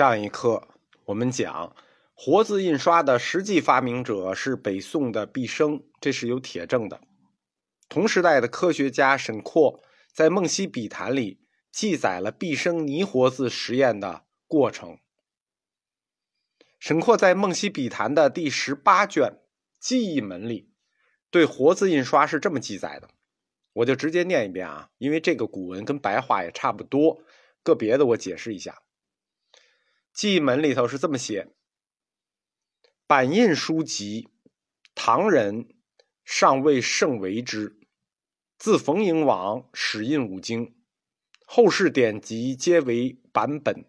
上一课我们讲，活字印刷的实际发明者是北宋的毕升，这是有铁证的。同时代的科学家沈括在《梦溪笔谈》里记载了毕升泥活字实验的过程。沈括在《梦溪笔谈》的第十八卷《记忆门》里，对活字印刷是这么记载的，我就直接念一遍啊，因为这个古文跟白话也差不多，个别的我解释一下。记忆门里头是这么写：版印书籍，唐人尚未盛为之。自冯颖往始印五经，后世典籍皆为版本。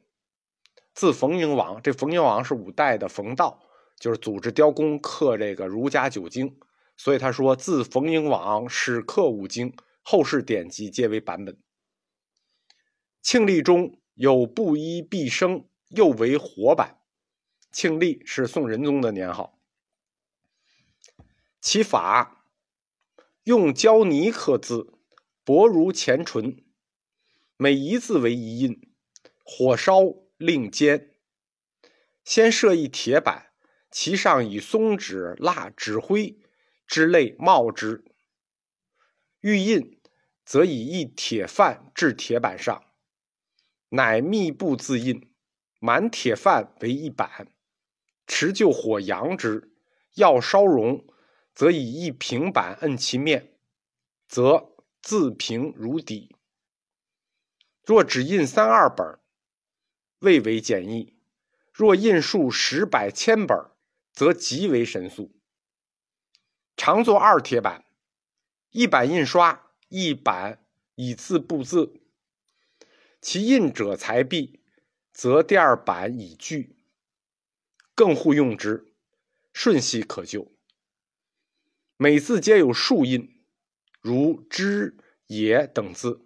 自冯颖往，这冯颖往是五代的冯道，就是组织雕工刻这个儒家九经，所以他说自冯颖往始刻五经，后世典籍皆为版本。庆历中有布衣毕生。又为活版，庆历是宋仁宗的年号。其法用胶泥刻字，薄如前唇，每一字为一印，火烧令煎。先设一铁板，其上以松脂、蜡、纸灰之类冒之。欲印，则以一铁范置铁板上，乃密布字印。满铁范为一板，持就火扬之，要烧熔，则以一平板摁其面，则自平如底。若只印三二本，未为简易；若印数十百千本，则极为神速。常作二铁板，一板印刷，一板以字布字，其印者才毕。则第二版已具，更互用之，瞬息可就。每字皆有数印，如之、也等字，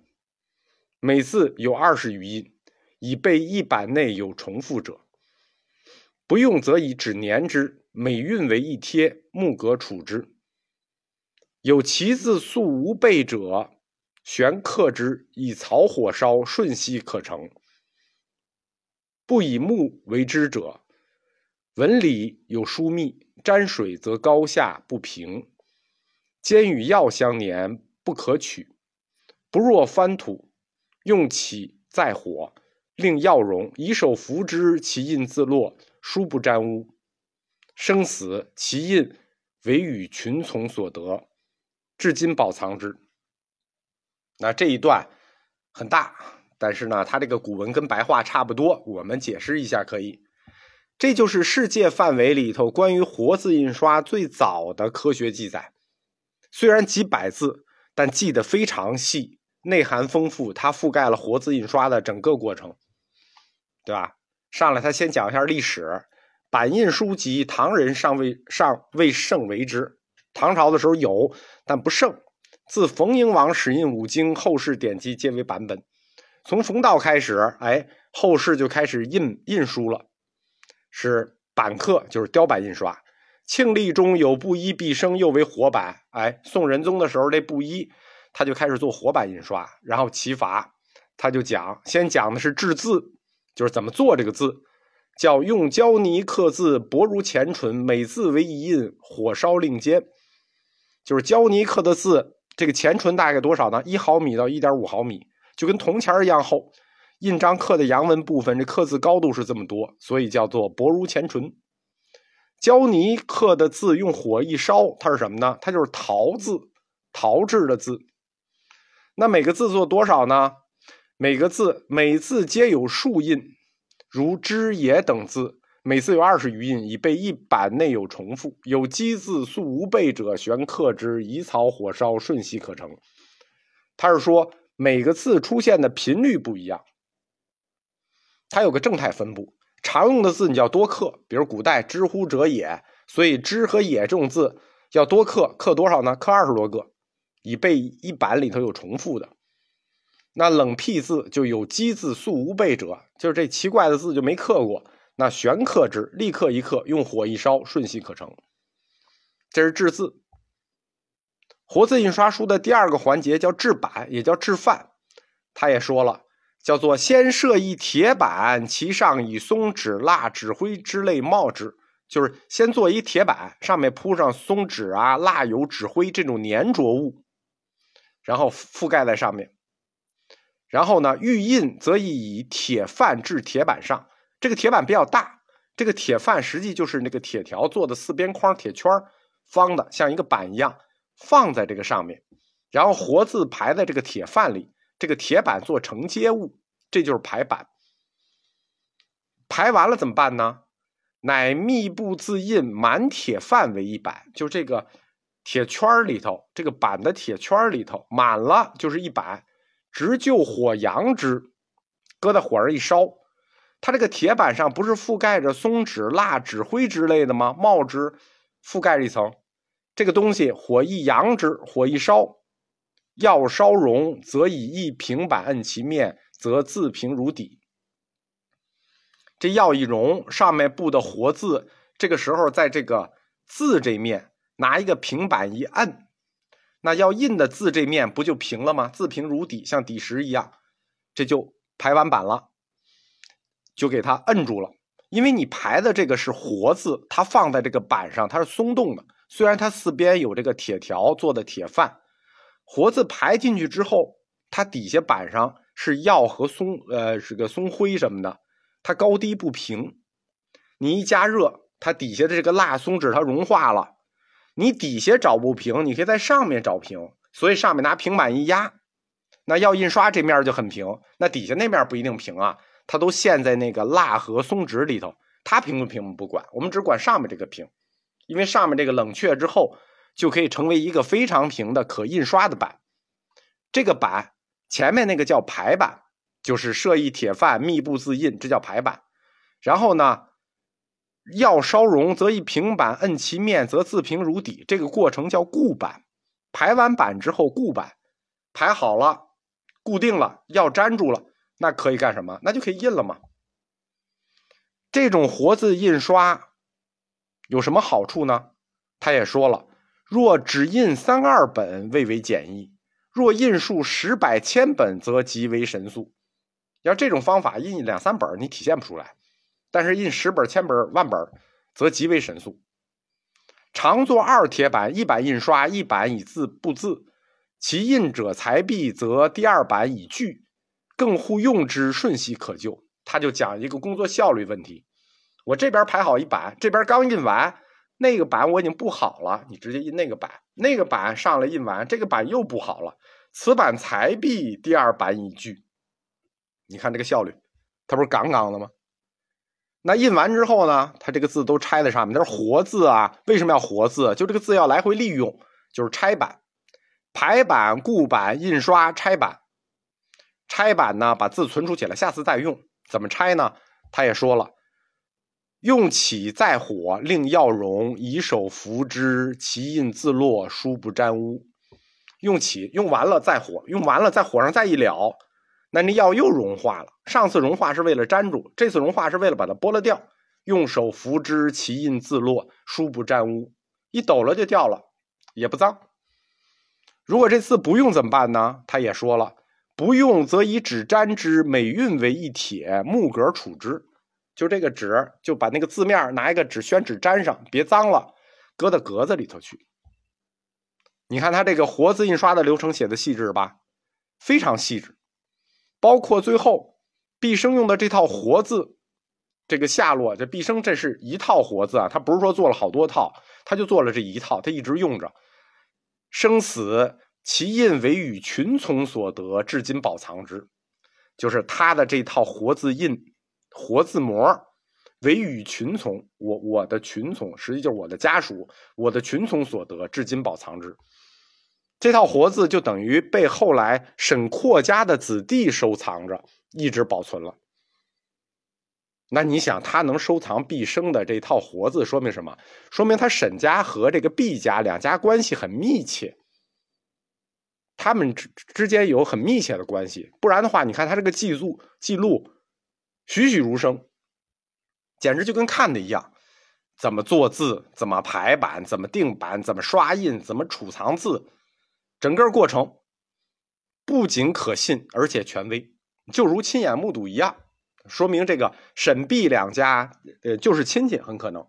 每字有二十余印，以备一版内有重复者。不用则以纸粘之，每韵为一贴，木格储之。有其字素无备者，悬刻之，以草火烧，瞬息可成。不以木为之者，纹理有疏密，沾水则高下不平，兼与药相粘，不可取。不若翻土，用起再火，令药溶，以手扶之，其印自落，殊不沾污。生死其印唯与群从所得，至今保藏之。那这一段很大。但是呢，它这个古文跟白话差不多，我们解释一下可以。这就是世界范围里头关于活字印刷最早的科学记载，虽然几百字，但记得非常细，内涵丰富。它覆盖了活字印刷的整个过程，对吧？上来他先讲一下历史，版印书籍，唐人尚未尚未盛为之，唐朝的时候有，但不盛。自冯颖往始印五经，后世典籍皆为版本。从冯道开始，哎，后世就开始印印书了，是版刻，就是雕版印刷。庆历中有布衣毕生，又为活版。哎，宋仁宗的时候，这布衣他就开始做活版印刷。然后其法，他就讲，先讲的是制字，就是怎么做这个字，叫用胶泥刻字，薄如前唇，每字为一印，火烧另煎。就是胶泥刻的字，这个前唇大概多少呢？一毫米到一点五毫米。就跟铜钱一样厚，印章刻的阳文部分，这刻字高度是这么多，所以叫做薄如前唇。胶泥刻的字用火一烧，它是什么呢？它就是陶字，陶制的字。那每个字做多少呢？每个字每字皆有数印，如之也等字，每字有二十余印，以备一版内有重复。有积字素无备者，悬刻之，以草火烧，瞬息可成。他是说。每个字出现的频率不一样，它有个正态分布。常用的字你要多刻，比如古代“知乎者也”，所以“知”和“也”这种字要多刻，刻多少呢？刻二十多个，以备一版里头有重复的。那冷僻字就有积字素无备者，就是这奇怪的字就没刻过，那悬刻之，立刻一刻，用火一烧，瞬息可成。这是制字。活字印刷书的第二个环节叫制版，也叫制范。他也说了，叫做先设一铁板，其上以松脂、蜡、纸灰之类帽之，就是先做一铁板，上面铺上松脂啊、蜡油、纸灰这种粘着物，然后覆盖在上面。然后呢，欲印则以铁范置铁板上，这个铁板比较大，这个铁范实际就是那个铁条做的四边框铁圈方的，像一个板一样放在这个上面，然后活字排在这个铁范里。这个铁板做承接物，这就是排版。排完了怎么办呢？乃密布字印，满铁范为一板。就这个铁圈里头，这个板的铁圈里头满了，就是一板。直就火扬之，搁在火上一烧，它这个铁板上不是覆盖着松脂、蜡、纸灰之类的吗？冒之覆盖着一层，这个东西火一扬之，火一烧。要烧融，则以一平板摁其面，则自平如底。这药一融，上面布的活字，这个时候在这个字这面拿一个平板一摁，那要印的字这面不就平了吗？自平如底，像底石一样，这就排完版了，就给它摁住了。因为你排的这个是活字，它放在这个板上，它是松动的。虽然它四边有这个铁条做的铁范。活字排进去之后，它底下板上是药和松，呃，是个松灰什么的，它高低不平。你一加热，它底下的这个蜡松脂它融化了。你底下找不平，你可以在上面找平。所以上面拿平板一压，那要印刷这面就很平，那底下那面不一定平啊。它都陷在那个蜡和松脂里头，它平不平我们不管，我们只管上面这个平，因为上面这个冷却之后。就可以成为一个非常平的可印刷的板。这个板前面那个叫排版，就是设一铁范，密布自印，这叫排版。然后呢，要烧熔，则一平板摁其面，则自平如底。这个过程叫固板。排完版之后固板，排好了，固定了，要粘住了，那可以干什么？那就可以印了嘛。这种活字印刷有什么好处呢？他也说了。若只印三二本，未为简易；若印数十百千本，则极为神速。要这种方法印两三本，你体现不出来；但是印十本、千本、万本，则极为神速。常作二铁板，一板印刷，一板以字布字。其印者才毕，则第二板以具，更互用之，瞬息可就。他就讲一个工作效率问题：我这边排好一版，这边刚印完。那个版我已经布好了，你直接印那个版。那个版上来印完，这个版又布好了，此版才毕，第二版已具。你看这个效率，它不是杠杠的吗？那印完之后呢，它这个字都拆在上面，它是活字啊。为什么要活字？就这个字要来回利用，就是拆版、排版、固版、印刷、拆版。拆版呢，把字存储起来，下次再用。怎么拆呢？他也说了。用起再火，令药融，以手扶之，其印自落，殊不沾污。用起用完了再火，用完了在火上再一燎，那那药又融化了。上次融化是为了粘住，这次融化是为了把它剥了掉。用手扶之，其印自落，殊不沾污。一抖了就掉了，也不脏。如果这次不用怎么办呢？他也说了，不用则以纸粘之，每运为一帖，木格处之。就这个纸，就把那个字面拿一个纸宣纸粘上，别脏了，搁到格子里头去。你看他这个活字印刷的流程写的细致吧，非常细致。包括最后毕生用的这套活字，这个下落，这毕生这是一套活字啊，他不是说做了好多套，他就做了这一套，他一直用着。生死其印为与群从所得，至今保藏之，就是他的这套活字印。活字模为与群从，我我的群从实际就是我的家属，我的群从所得，至今保藏之。这套活字就等于被后来沈括家的子弟收藏着，一直保存了。那你想，他能收藏毕生的这套活字，说明什么？说明他沈家和这个毕家两家关系很密切，他们之之间有很密切的关系。不然的话，你看他这个记录记录。栩栩如生，简直就跟看的一样。怎么做字，怎么排版，怎么定版，怎么刷印，怎么储藏字，整个过程不仅可信，而且权威。就如亲眼目睹一样，说明这个沈毕两家呃就是亲戚，很可能。